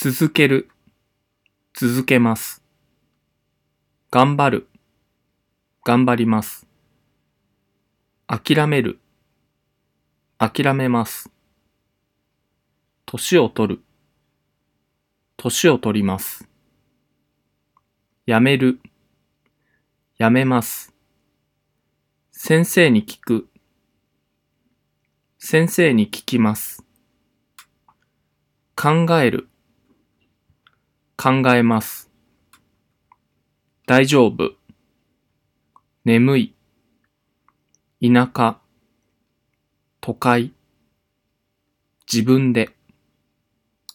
続ける、続けます。頑張る、頑張ります。諦める、諦めます。年を取る、年を取ります。やめる、やめます。先生に聞く、先生に聞きます。考える、考えます。大丈夫、眠い、田舎、都会、自分で。